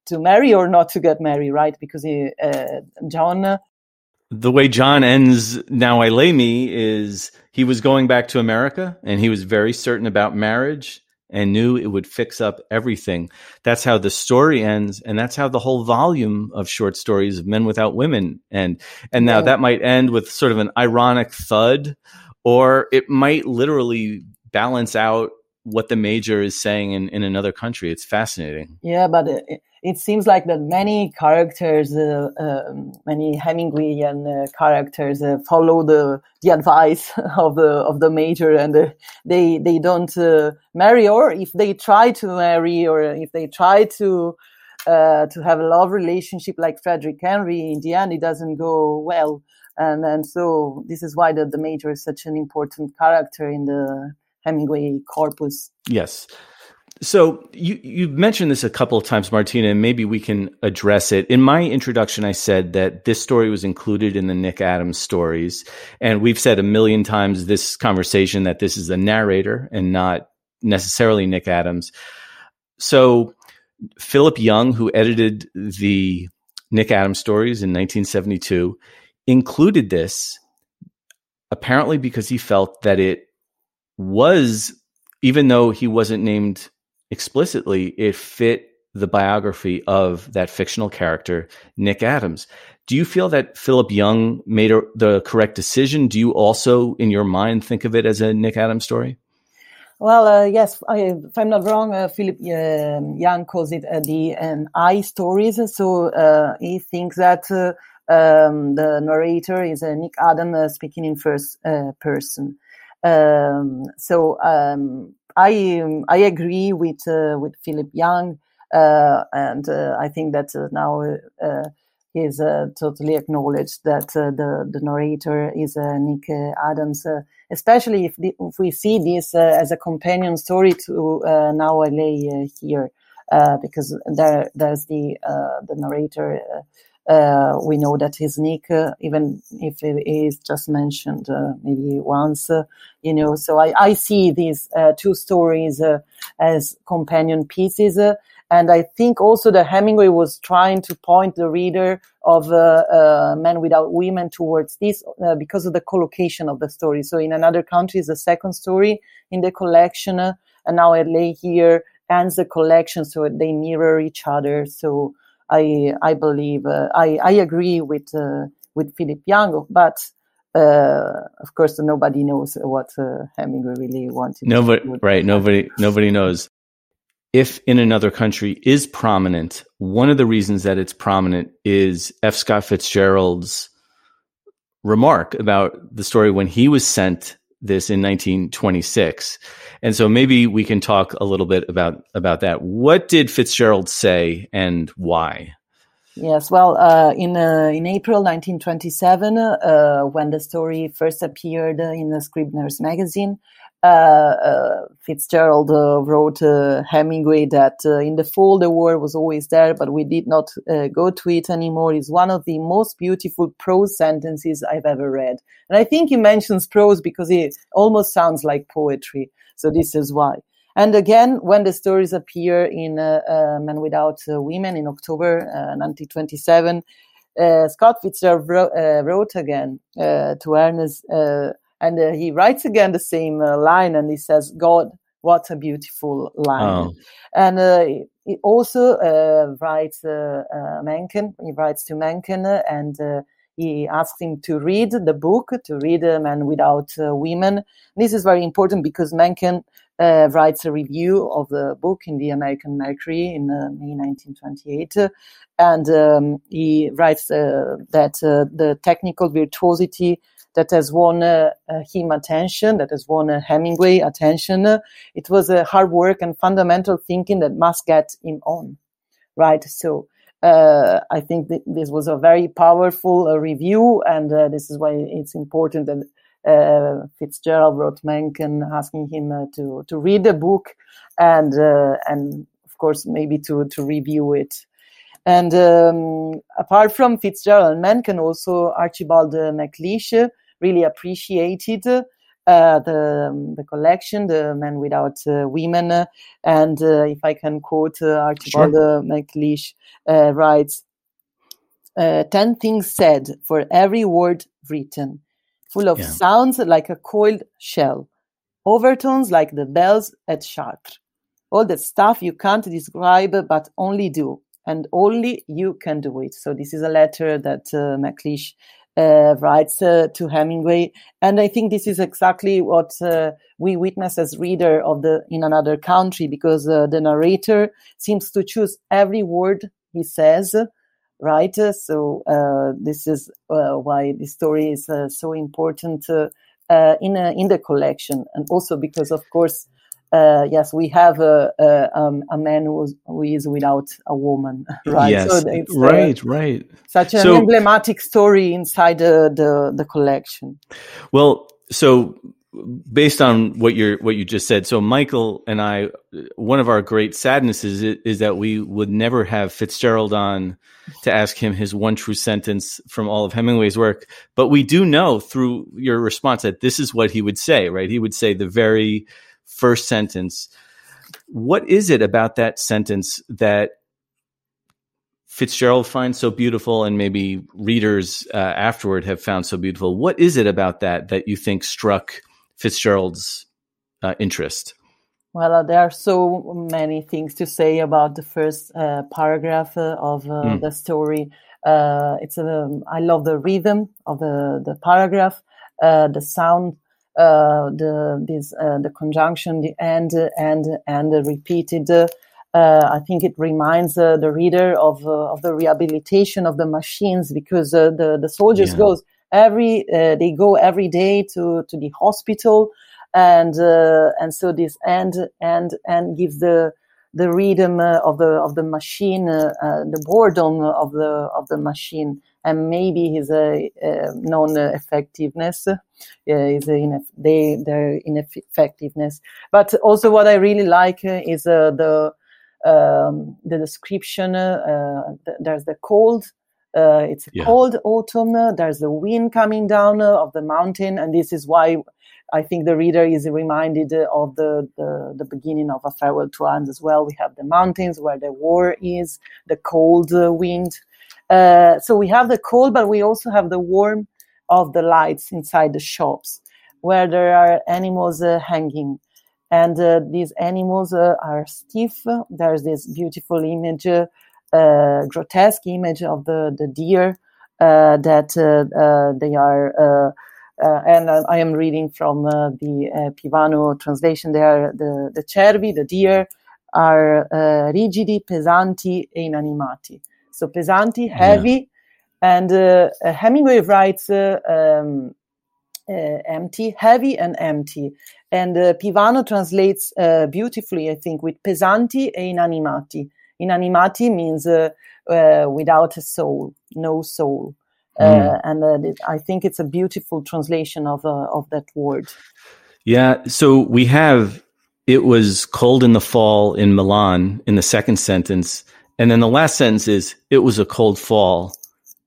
to marry or not to get married, right? Because he, John the way John ends Now I Lay Me is he was going back to America and he was very certain about marriage and knew it would fix up everything. That's how the story ends, and that's how the whole volume of short stories of Men Without Women end. And now yeah. that might end with sort of an ironic thud, or it might literally balance out what the major is saying in, in another country. It's fascinating. Yeah, but it, it seems like that many characters, uh, uh, many Hemingwayian uh, characters, uh, follow the the advice of the of the major, and uh, they they don't uh, marry, or if they try to marry, or if they try to to have a love relationship like Frederick Henry, in the end, it doesn't go well. And and so this is why the, the major is such an important character in the Hemingway corpus. Yes. So you you mentioned this a couple of times, Martina, and maybe we can address it. In my introduction, I said that this story was included in the Nick Adams stories, and we've said a million times this conversation that this is a narrator and not necessarily Nick Adams. So Philip Young, who edited the Nick Adams stories in 1972, included this apparently because he felt that it was, even though he wasn't named explicitly, it fit the biography of that fictional character, Nick Adams. Do you feel that Philip Young made a, the correct decision? Do you also, in your mind, think of it as a Nick Adams story? Well, uh, yes, I, if I'm not wrong, uh, Philip uh, Young calls it uh, the um, I stories. So uh, he thinks that uh, um, the narrator is Nick Adams speaking in first person. Um, so um, I I agree with uh, with Philip Young, uh, and uh, I think that uh, now uh, uh, totally acknowledged that the the narrator is Nick Adams, especially if, the, if we see this as a companion story to Now I Lay Here, because there there's the the narrator uh, we know that his Nick, uh, even if it is just mentioned uh, maybe once, uh, you know. So I, I see these uh, two stories uh, as companion pieces. and I think also that Hemingway was trying to point the reader of Men Without Women towards this because of the collocation of the story. So in another country is the second story in the collection, and now I lay here ends the collection, so they mirror each other. So I I believe uh, I I agree with uh, with Philip Young, but uh, of course nobody knows what uh, Hemingway really wanted. Nobody, right? Nobody nobody knows. If in another country is prominent, one of the reasons that it's prominent is F. Scott Fitzgerald's remark about the story when he was sent this in 1926. And so maybe we can talk a little bit about about that. What did Fitzgerald say and why? Yes, well, uh, in uh, in April 1927, uh, when the story first appeared in the Scribner's magazine, Uh, uh, Fitzgerald uh, wrote uh, Hemingway that in the fall the war was always there, but we did not go to it anymore. Is one of the most beautiful prose sentences I've ever read, and I think he mentions prose because it almost sounds like poetry. So this is why. And again, when the stories appear in uh, uh, Men Without uh, Women in October 1927, Scott Fitzgerald wrote, wrote again to Ernest and uh, he writes again the same uh, line and he says god what a beautiful line oh. and uh, he also uh, writes uh, uh, mencken he writes to mencken and uh, he asks him to read the book, to read uh, Man Without uh, Women. This is very important because Mencken uh, writes a review of the book in the American Mercury in uh, May 1928. and um, he writes uh, that uh, the technical virtuosity that has won him attention, that has won Hemingway attention, it was a hard work and fundamental thinking that must get him on. Right. So uh, I think th- this was a very powerful uh, review, and uh, this is why it's important that uh, Fitzgerald wrote Mencken asking him uh, to to read the book, and uh, and of course maybe to to review it. And um, apart from Fitzgerald and Mencken, also Archibald MacLeish really appreciated uh, the um, the collection, the Men Without uh, Women, and uh, if I can quote Archibald sure. MacLeish writes, ten things said for every word written, full of yeah. sounds like a coiled shell, overtones like the bells at Chartres, all that stuff you can't describe but only do, and only you can do it. So this is a letter that uh, MacLeish uh, writes uh, to Hemingway, and I think this is exactly what uh, we witness as reader of the in another country, because uh, the narrator seems to choose every word he says, right? So uh, this is uh, why the story is so important in in the collection, and also because, of course, uh, yes, we have a, a, um, a man who is, who is without a woman, right? Yes, so it's, right, uh, right. Such an so, emblematic story inside the, the, the collection. Well, so based on what you're what you just said, so Michael and I, one of our great sadnesses is, is that we would never have Fitzgerald on to ask him his one true sentence from all of Hemingway's work, but we do know through your response that this is what he would say, right? He would say the very first sentence. What is it about that sentence that Fitzgerald finds so beautiful, and maybe readers uh, afterward have found so beautiful? What is it about that that you think struck Fitzgerald's uh, interest? Well, uh, there are so many things to say about the first uh, paragraph uh, of mm. the story. Uh, it's um, I love the rhythm of the the paragraph, the sound the this uh, the conjunction, the and and and repeated. Uh, I think it reminds the reader of of the rehabilitation of the machines because the the soldiers yeah. goes every they go every day to to the hospital and and so this and and and gives the the rhythm uh, of the of the machine, uh, uh, the boredom of the of the machine, and maybe his uh, uh, non-effectiveness, uh, is in they their ineffectiveness. But also, what I really like is the um, the description. Th- there's the cold. Uh, it's a yeah. cold autumn. There's the wind coming down of the mountain, and this is why I think the reader is reminded of the, the, the, beginning of A Farewell to Arms as well. We have the mountains where the war is, the cold uh, wind. Uh, so we have the cold, but we also have the warmth of the lights inside the shops where there are animals uh, hanging. And uh, these animals uh, are stiff. There's this beautiful image, uh, grotesque image of the, the deer that they are and I am reading from the Pivano translation there. The, the cervi, the deer, are rigidi, pesanti, e inanimati. So pesanti, heavy, yeah. and Hemingway writes um, empty, heavy, and empty. And Pivano translates beautifully, I think, with pesanti e inanimati. Inanimati means without a soul, no soul. Mm. Uh, and uh, I think it's a beautiful translation of uh, of that word. Yeah. So we have it was cold in the fall in Milan in the second sentence, and then the last sentence is it was a cold fall,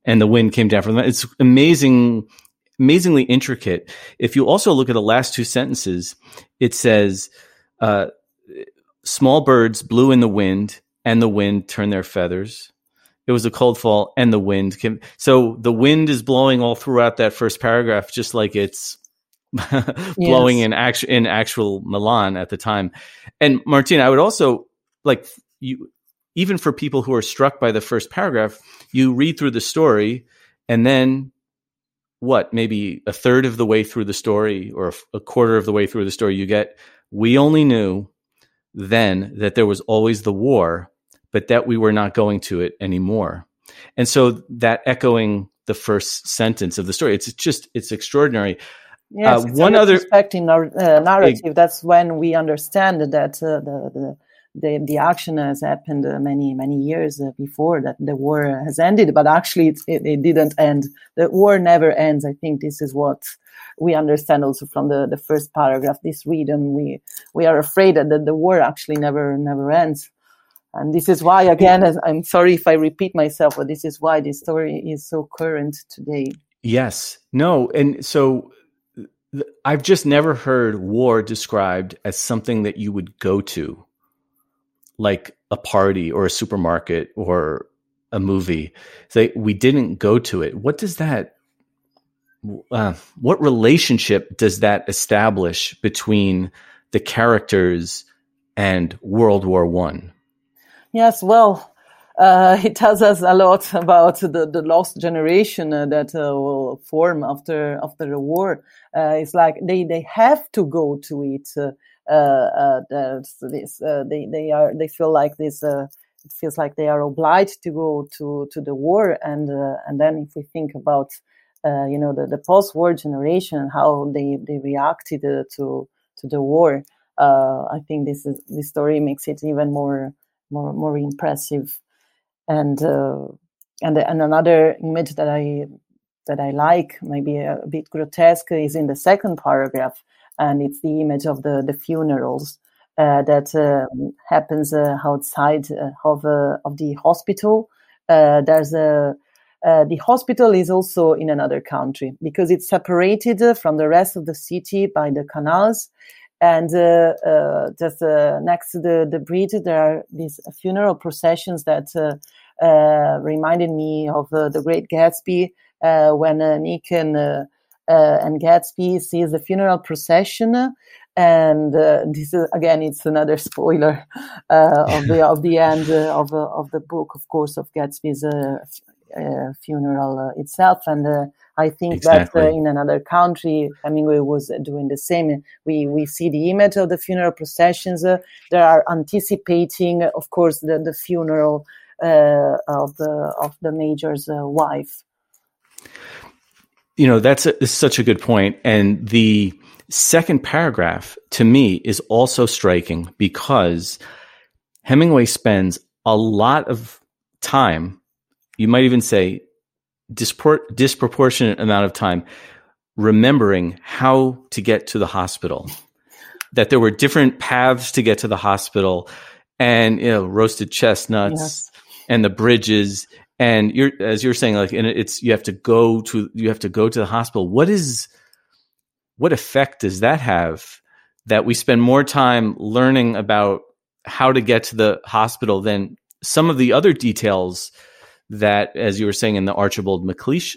and the wind came down from that. It's amazing, amazingly intricate. If you also look at the last two sentences, it says. Uh, small birds blew in the wind, and the wind turned their feathers it was a cold fall and the wind came. So the wind is blowing all throughout that first paragraph, just like it's blowing yes. in actual in actual Milan at the time. And Martina, I would also like you, even for people who are struck by the first paragraph, you read through the story and then what maybe a third of the way through the story or a quarter of the way through the story you get we only knew then that there was always the war but that we were not going to it anymore and so that echoing the first sentence of the story it's just it's extraordinary Yes, uh, one other in our uh, narrative. That's when we understand that uh, the, the the the action has happened many many years uh, before that the war has ended, but actually it, it, didn't end. The war never ends. I think this is what we understand also from the, the first paragraph. This reading, we we are afraid that the war actually never never ends, and this is why again I'm sorry if I repeat myself, but this is why this story is so current today. Yes, no, and so I've just never heard war described as something that you would go to like a party or a supermarket or a movie. Say we didn't go to it. What does that? Uh, what relationship does that establish between the characters and World War One? Yes, well, uh, it tells us a lot about the, the lost generation uh, that uh, will form after after the war. Uh, it's like they, they have to go to it. Uh, uh, uh, this uh, they they are they feel like this it feels like they are obliged to go to to the war. And and then if we think about you know the, the post-war generation how they they reacted to to the war I think this is this story makes it even more more more impressive. And and and another image that I that I like, maybe a bit grotesque, is in the second paragraph, and it's the image of the the funerals uh, that um, happens uh, outside uh, of uh, of the hospital. Uh, there's a the hospital is also in another country because it's separated from the rest of the city by the canals. And just next to the, the bridge, there are these funeral processions that reminded me of the Great Gatsby when Nick and uh, and Gatsby sees the funeral procession. And uh, this is again, it's another spoiler uh, of the of the end of of the book, of course, of Gatsby's funeral itself. And I think exactly. that uh, in another country, Hemingway was doing the same. We we see the image of the funeral processions. Uh, they are anticipating, of course, the the funeral uh, of the of the major's wife you know that's a, such a good point and the second paragraph to me is also striking because hemingway spends a lot of time you might even say dispor- disproportionate amount of time remembering how to get to the hospital that there were different paths to get to the hospital and you know roasted chestnuts yes. and the bridges and you're as you're saying like and it's you have to go to you have to go to the hospital. What is what effect does that have that we spend more time learning about how to get to the hospital than some of the other details that as you were saying in the archibald macleish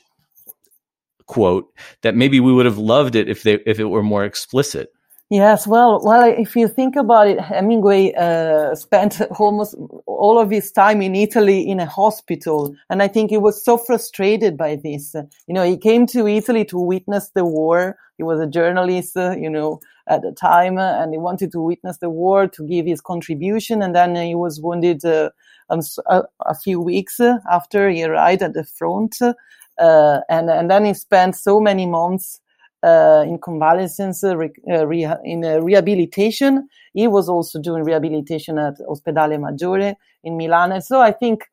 quote that maybe we would have loved it if they if it were more explicit Yes, well, well, if you think about it, Hemingway uh, spent almost all of his time in Italy in a hospital, and I think he was so frustrated by this. You know, he came to Italy to witness the war. He was a journalist, uh, you know, at the time, uh, and he wanted to witness the war to give his contribution. And then he was wounded uh, um, a, a, few weeks after he arrived at the front, uh, and and then he spent so many months uh, in convalescence, uh, re- uh, in rehabilitation. He was also doing rehabilitation at Ospedale Maggiore in Milan. And so I think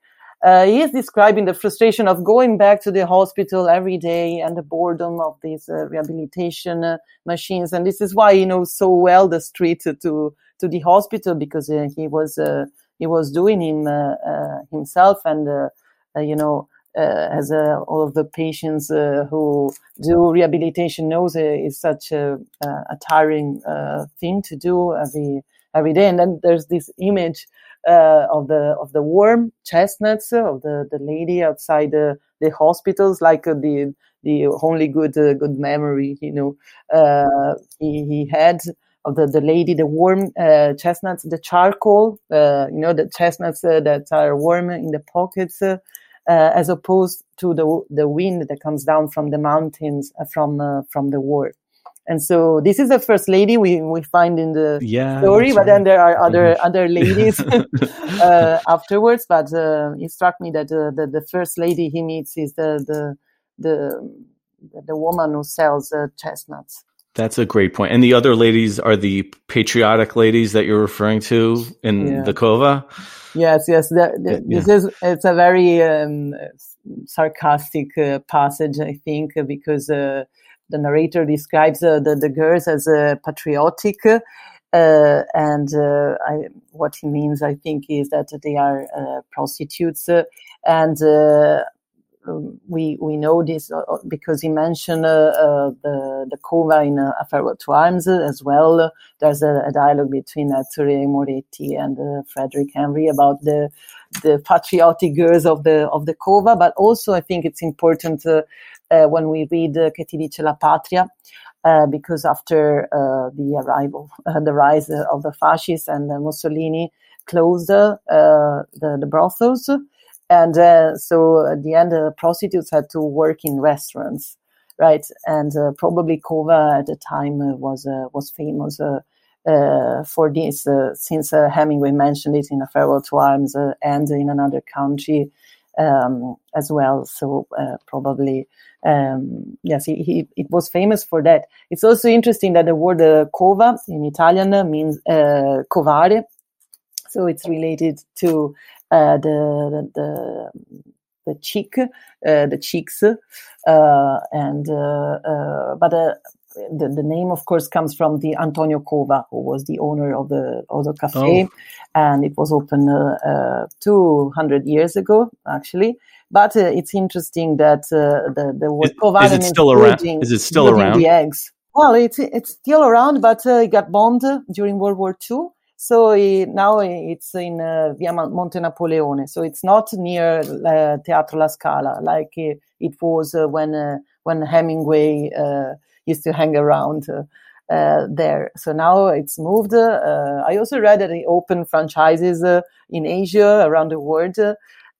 uh, he is describing the frustration of going back to the hospital every day and the boredom of these uh, rehabilitation uh, machines. And this is why he knows so well the street to to the hospital because he was he was doing him himself and you know uh, as uh, all of the patients uh, who do rehabilitation knows is such a, a tiring thing to do every every day. And then there's this image uh, of the of the warm chestnuts of the, the lady outside the, the hospitals, like uh, the the only good uh, good memory you know he, he had of the, the lady, the warm chestnuts, the charcoal, you know the chestnuts that are warm in the pockets uh, as opposed to the the wind that comes down from the mountains uh, from uh, from the war. And so this is the first lady we, we find in the yeah, story, but right. then there are other Mhm. other ladies uh, afterwards. But uh, it struck me that uh, the the first lady he meets is the the the the woman who sells uh, chestnuts. That's a great point. And the other ladies are the patriotic ladies that you're referring to in Yeah. the Cova. Yes, yes. The, the, Yeah. This is it's a very um, sarcastic uh, passage, I think, because uh, the narrator describes uh, the, the girls as uh, patriotic, uh, and uh, I, what he means, I think, is that they are uh, prostitutes, uh, and um, we we know this uh, because he mentioned uh, uh, the the Cova in uh, A Farewell to Arms uh, as well. There's a, a dialogue between Ettore Moretti and uh, Frederick Henry about the the patriotic girls of the of the Cova, but also I think it's important uh, uh, when we read uh, Che ti dice la patria. Uh, because after uh, the arrival, uh, the rise uh, of the fascists and uh, Mussolini closed uh, the, the brothels, and uh, so at the end, uh, prostitutes had to work in restaurants, right? And uh, probably Cova at the time uh, was uh, was famous uh, for this, since Hemingway mentioned it in A Farewell to Arms and in another country um, as well. So probably, um, yes, he, he, it was famous for that. It's also interesting that the word cova in Italian means covare, so it's related to the, the the the cheek, uh, the cheeks, uh, and uh, uh, but uh, the, the name, of course, comes from the Antonio Cova, who was the owner of the of the cafe, Oh. and it was opened uh, uh, 200 years ago, actually. But uh, it's interesting that uh, the the word Is- Covare is it still around- is it still around? The eggs. Well, it's it's still around, but uh, it got bombed during World War II. So it, now it's in uh, Via Monte Napoleone. So it's not near uh, Teatro La Scala like uh, it was uh, when uh, when Hemingway uh, used to hang around there. So now it's moved. I also read that they opened franchises in Asia around the world,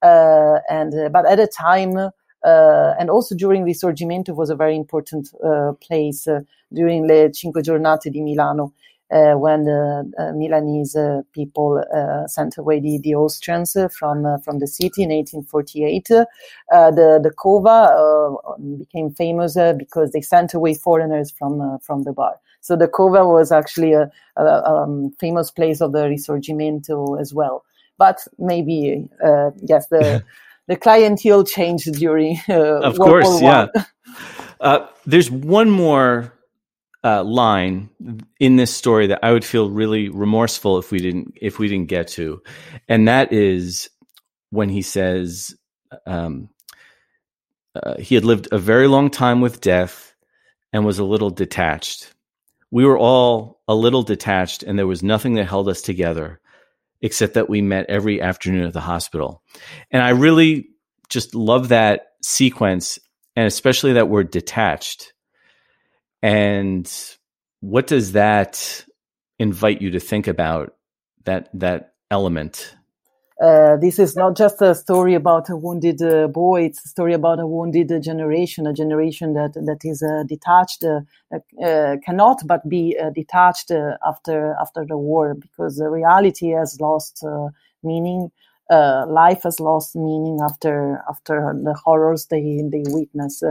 and but at a time. Uh, and also during the Risorgimento was a very important uh, place uh, during le Cinque Giornate di Milano, when the uh, Milanese uh, people uh, sent away the, the Austrians uh, from uh, from the city in 1848. Uh, the the Cova uh, became famous uh, because they sent away foreigners from uh, from the bar. So the Cova was actually a, a um, famous place of the Risorgimento as well. But maybe uh, yes, the the clientele changed during uh, Of World course, War yeah. Uh, there's one more uh, line in this story that I would feel really remorseful if we didn't if we didn't get to, and that is when he says um, uh, he had lived a very long time with death and was a little detached. We were all a little detached, and there was nothing that held us together except that we met every afternoon at the hospital. And I really just love that sequence and especially that word detached. And what does that invite you to think about that that element? Uh, this is not just a story about a wounded uh, boy; it's a story about a wounded uh, generation, a generation that that is uh, detached, uh, uh, cannot but be detached after after the war, because the reality has lost meaning. Uh, life has lost meaning after after the horrors they they witness,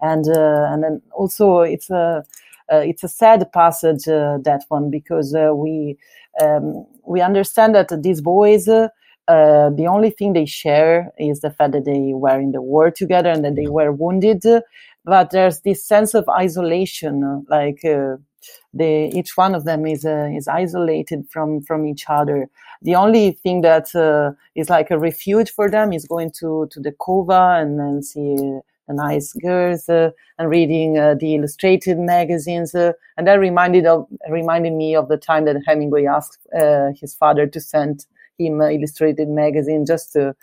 and uh, and then also it's a uh, it's a sad passage uh, that one because we um, we understand that these boys. Uh, the only thing they share is the fact that they were in the war together and that they were wounded. But there's this sense of isolation, like uh, they, each one of them is uh, is isolated from from each other. The only thing that is like a refuge for them is going to to the Cova and then see nice girls uh, and reading uh, the illustrated magazines. Uh, and that reminded of reminded me of the time that Hemingway asked his father to send him illustrated magazine just to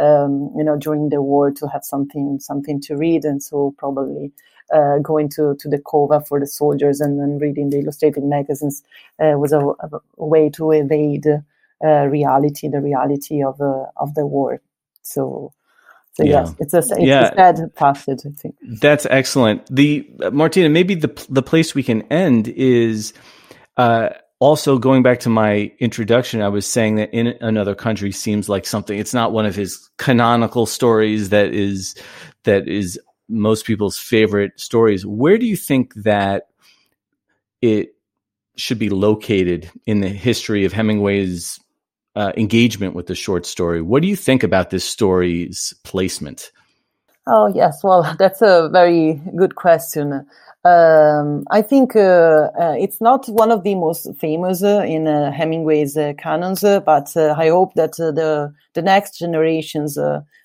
um, you know during the war to have something something to read and so probably uh, going to, to the Cova for the soldiers and then reading the illustrated magazines uh, was a, a, way to evade uh, reality, the reality of of the war. So So yeah. yes, it's a it's yeah. a sad passage. I think that's excellent. The uh, Martina, maybe the the place we can end is. Uh, also going back to my introduction, I was saying that in another country seems like something. It's not one of his canonical stories that is that is most people's favorite stories. Where do you think that it should be located in the history of Hemingway's uh, engagement with the short story? What do you think about this story's placement? Oh yes, well that's a very good question. Um, I think uh, uh, it's not one of the most famous uh, in uh, Hemingway's uh, canons, uh, but I hope that the the next generations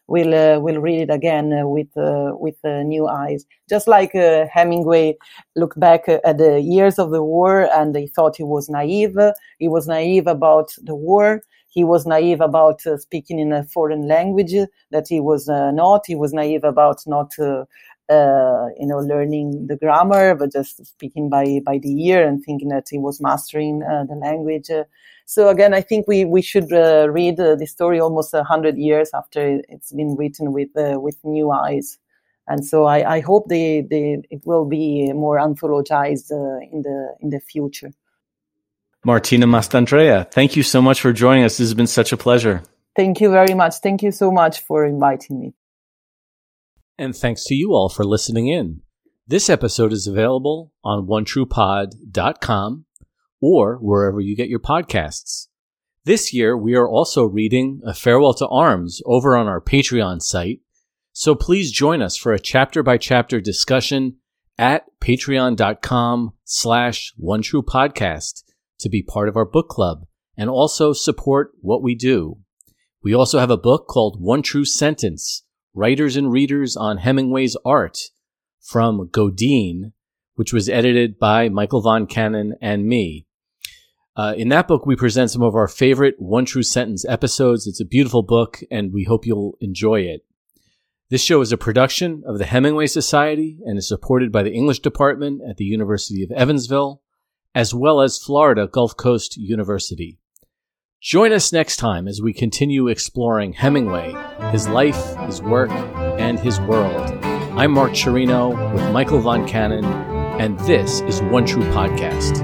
will will read it again with with new eyes. Just like Hemingway looked back at the years of the war and he thought he was naive. He was naive about the war. He was naive about speaking in a foreign language that he was not. He was naive about not uh, you know, learning the grammar, but just speaking by by the ear and thinking that he was mastering uh, the language. Uh, so again, I think we we should uh, read uh, the story almost a hundred years after it's been written with uh, with new eyes. And so I, I hope the, the it will be more anthologized in the in the future. Martina Mastandrea, thank you so much for joining us. This has been such a pleasure. Thank you very much. Thank you so much for inviting me. And thanks to you all for listening in. This episode is available on onetruepod.com or wherever you get your podcasts. This year, we are also reading A Farewell to Arms over on our Patreon site, so please join us for a chapter by chapter discussion at patreon.com slash one true podcast to be part of our book club and also support what we do. We also have a book called One True Sentence Writers and Readers on Hemingway's Art from Godine, which was edited by Michael Von Cannon and me. Uh, in that book, we present some of our favorite One True Sentence episodes. It's a beautiful book, and we hope you'll enjoy it. This show is a production of the Hemingway Society and is supported by the English Department at the University of Evansville, as well as Florida Gulf Coast University. Join us next time as we continue exploring Hemingway, his life, his work, and his world. I'm Mark Cirino with Michael Von Cannon, and this is One True Podcast.